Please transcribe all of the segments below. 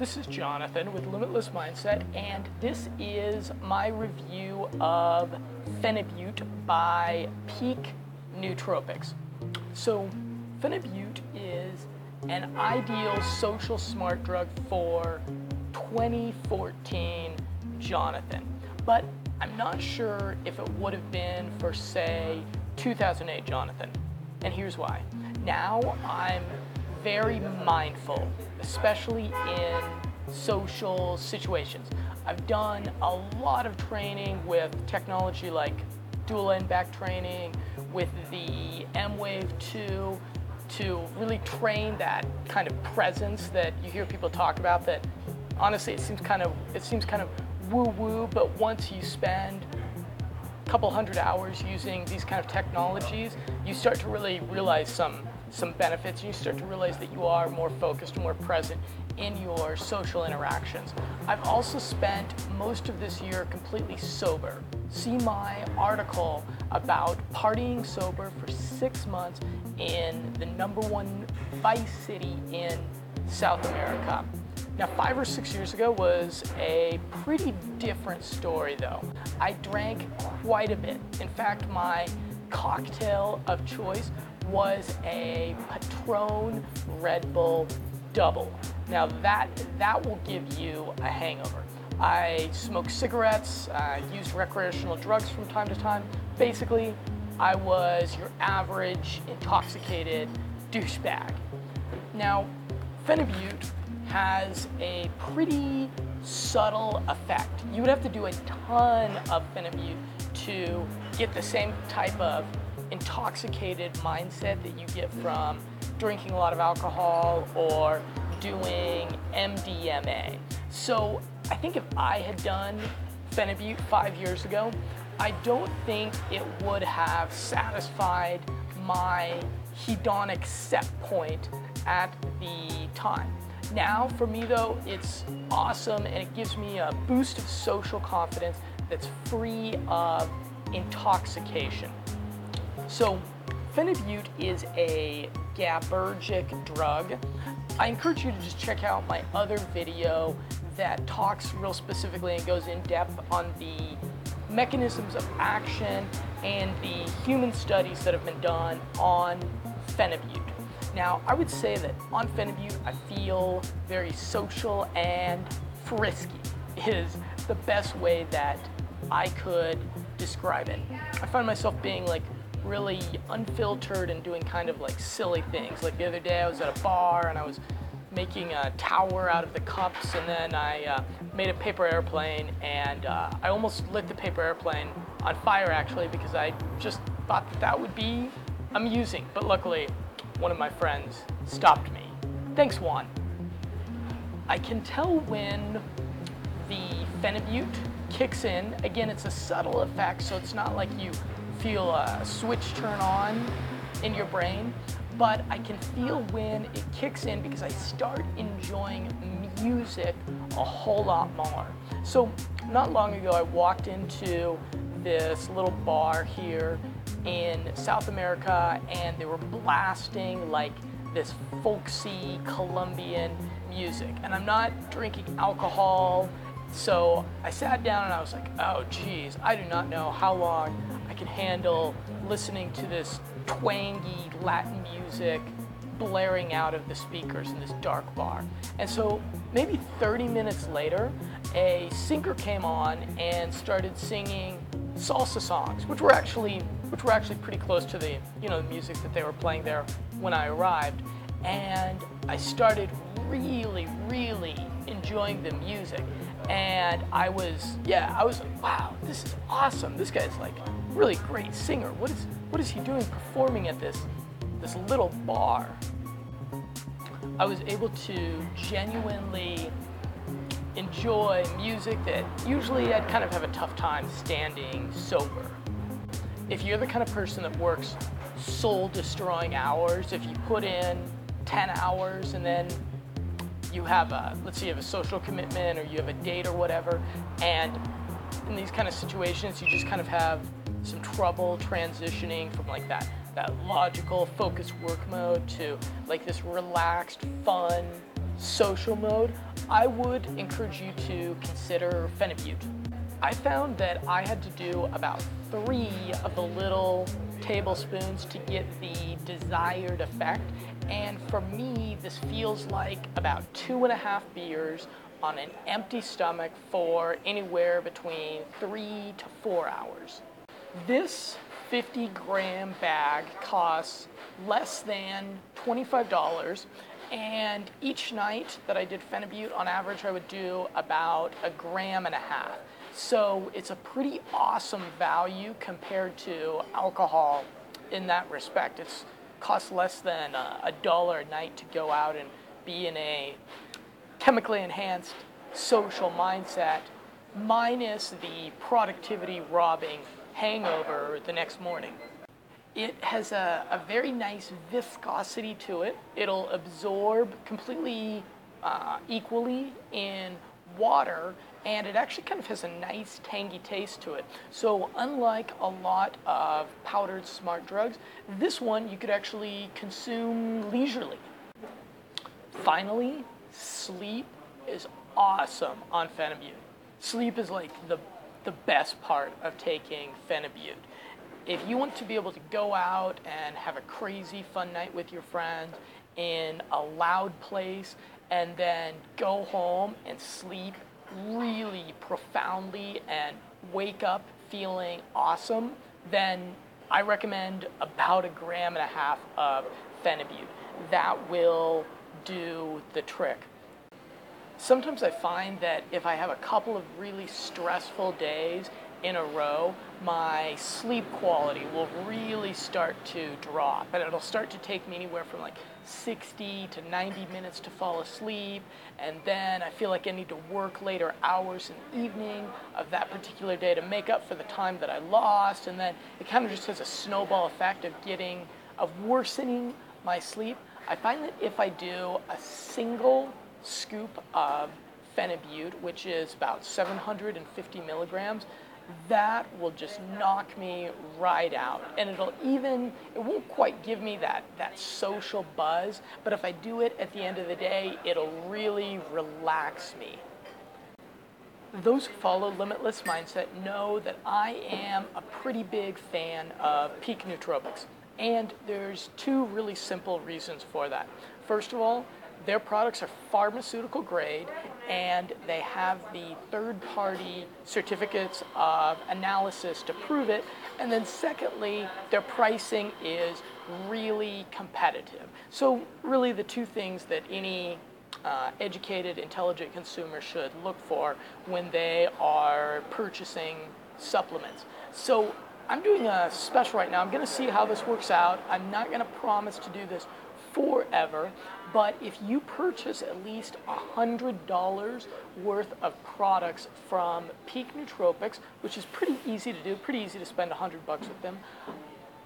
This is Jonathan with Limitless Mindset, and this is my review of Phenibut by Peak Nootropics. So, Phenibut is an ideal social smart drug for 2014 Jonathan, but I'm not sure if it would have been for, say, 2008 Jonathan. And here's why. Now I'm very mindful, especially in social situations. I've done a lot of training with technology like dual n-back training, with the emWave 2 to really train that kind of presence that you hear people talk about that honestly it seems kind of it seems kind of woo-woo, but once you spend a couple hundred hours using these kind of technologies, you start to really realize some some benefits and you start to realize that you are more focused, more present in your social interactions. I've also spent most of this year completely sober. See my article about partying sober for six months in the number one vice city in South America. Now, five or six years ago was a pretty different story, though. I drank quite a bit. In fact, my cocktail of choice was a Patron Red Bull Double. Now, that, that will give you a hangover. I smoked cigarettes, uh, used recreational drugs from time to time. Basically, I was your average intoxicated douchebag. Now, Phenibut has a pretty subtle effect. You would have to do a ton of Phenibut to get the same type of intoxicated mindset that you get from drinking a lot of alcohol or doing MDMA. So I think if I had done Phenibut five years ago, I don't think it would have satisfied my hedonic set point at the time. Now, for me though, it's awesome and it gives me a boost of social confidence that's free of intoxication. So, Phenibut is a GABAergic drug. I encourage you to just check out my other video that talks real specifically and goes in depth on the mechanisms of action and the human studies that have been done on Phenibut. Now, I would say that on Phenibut, I feel very social and frisky is the best way that I could describe it. I find myself being like really unfiltered and doing kind of like silly things. Like the other day I was at a bar and I was making a tower out of the cups and then I uh, made a paper airplane and uh, I almost lit the paper airplane on fire actually because I just thought that that would be amusing. But luckily one of my friends stopped me. Thanks, Juan. I can tell when the Phenibut kicks in. Again, it's a subtle effect, so it's not like you feel a switch turn on in your brain, but I can feel when it kicks in because I start enjoying music a whole lot more. So, not long ago, I walked into this little bar here in South America and they were blasting like this folksy Colombian music. And I'm not drinking alcohol, so I sat down and I was like, oh geez, I do not know how long I can handle listening to this twangy Latin music blaring out of the speakers in this dark bar. And so maybe 30 minutes later, a singer came on and started singing salsa songs, which were actually which were actually pretty close to the you know the music that they were playing there when I arrived, and I started really really enjoying the music, and I was yeah I was like wow this is awesome this guy's like really great singer what is what is he doing performing at this this little bar. I was able to genuinely enjoy music that usually I'd kind of have a tough time standing sober. If you're the kind of person that works soul destroying hours, if you put in 10 hours and then you have a, let's say you have a social commitment or you have a date or whatever, and in these kind of situations, you just kind of have some trouble transitioning from like that, that logical focused work mode to like this relaxed, fun, social mode, I would encourage you to consider phenibut. I found that I had to do about three of the little tablespoons to get the desired effect. And for me, this feels like about two and a half beers on an empty stomach for anywhere between three to four hours. This 50 gram bag costs less than $25 and each night that I did phenibut, on average, I would do about a gram and a half. So it's a pretty awesome value compared to alcohol in that respect. It's costs less than a dollar a night to go out and be in a chemically enhanced social mindset, minus the productivity robbing hangover the next morning. It has a, a very nice viscosity to it. It'll absorb completely uh, equally in water and it actually kind of has a nice tangy taste to it. So unlike a lot of powdered smart drugs, this one you could actually consume leisurely. Finally, sleep is awesome on phenibut. Sleep is like the, the best part of taking phenibut. If you want to be able to go out and have a crazy fun night with your friends in a loud place and then go home and sleep really profoundly and wake up feeling awesome, then I recommend about a gram and a half of phenibut. That will do the trick. Sometimes I find that if I have a couple of really stressful days in a row, my sleep quality will really start to drop. And it'll start to take me anywhere from like 60 to 90 minutes to fall asleep. And then I feel like I need to work later hours in the evening of that particular day to make up for the time that I lost. And then it kind of just has a snowball effect of getting, of worsening my sleep. I find that if I do a single scoop of phenibut, which is about 750 milligrams, that will just knock me right out. And it'll even, it won't quite give me that, that social buzz, but if I do it at the end of the day, it'll really relax me. Those who follow Limitless Mindset know that I am a pretty big fan of peak nootropics. And there's two really simple reasons for that. First of all, their products are pharmaceutical grade and they have the third party certificates of analysis to prove it. And then, secondly, their pricing is really competitive. So, really, the two things that any uh, educated, intelligent consumer should look for when they are purchasing supplements. So, I'm doing a special right now. I'm going to see how this works out. I'm not going to promise to do this forever. But if you purchase at least $100 worth of products from Peak Nootropics, which is pretty easy to do, pretty easy to spend 100 bucks with them,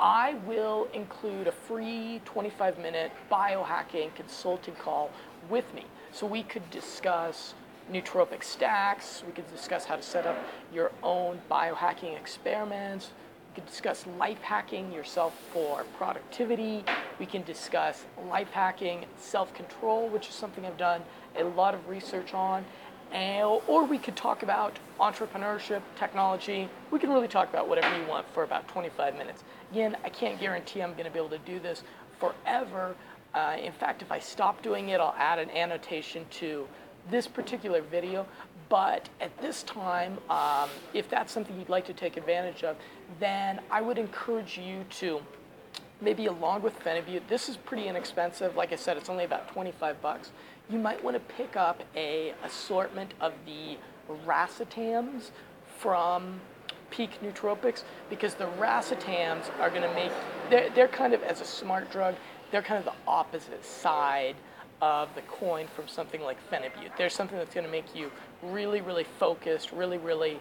I will include a free 25 minute biohacking consulting call with me. So we could discuss nootropic stacks, we could discuss how to set up your own biohacking experiments, can discuss life hacking yourself for productivity. We can discuss life hacking self control, which is something I've done a lot of research on. And, or we could talk about entrepreneurship, technology. We can really talk about whatever you want for about 25 minutes. Again, I can't guarantee I'm going to be able to do this forever. Uh, in fact, if I stop doing it, I'll add an annotation to this particular video. But at this time, um, if that's something you'd like to take advantage of, then I would encourage you to maybe along with phenibut, this is pretty inexpensive. Like I said, it's only about 25 bucks. You might want to pick up a assortment of the racetams from Peak Nootropics because the racetams are going to make, they're, they're kind of, as a smart drug, they're kind of the opposite side of the coin from something like phenibut. There's something that's going to make you really, really focused, really, really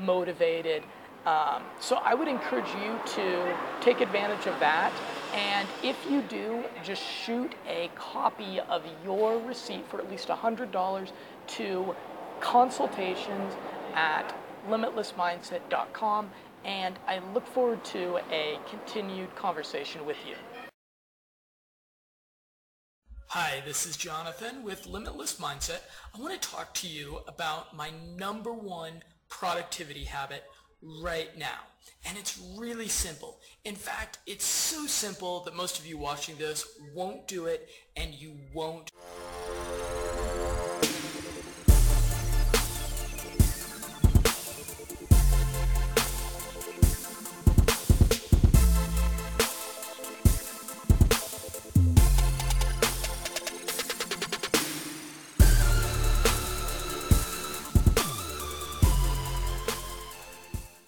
motivated. Um, so I would encourage you to take advantage of that. And if you do, just shoot a copy of your receipt for at least $100 to consultations at limitlessmindset.com. And I look forward to a continued conversation with you. Hi, this is Jonathan with Limitless Mindset. I want to talk to you about my number one productivity habit right now. And it's really simple. In fact, it's so simple that most of you watching this won't do it and you won't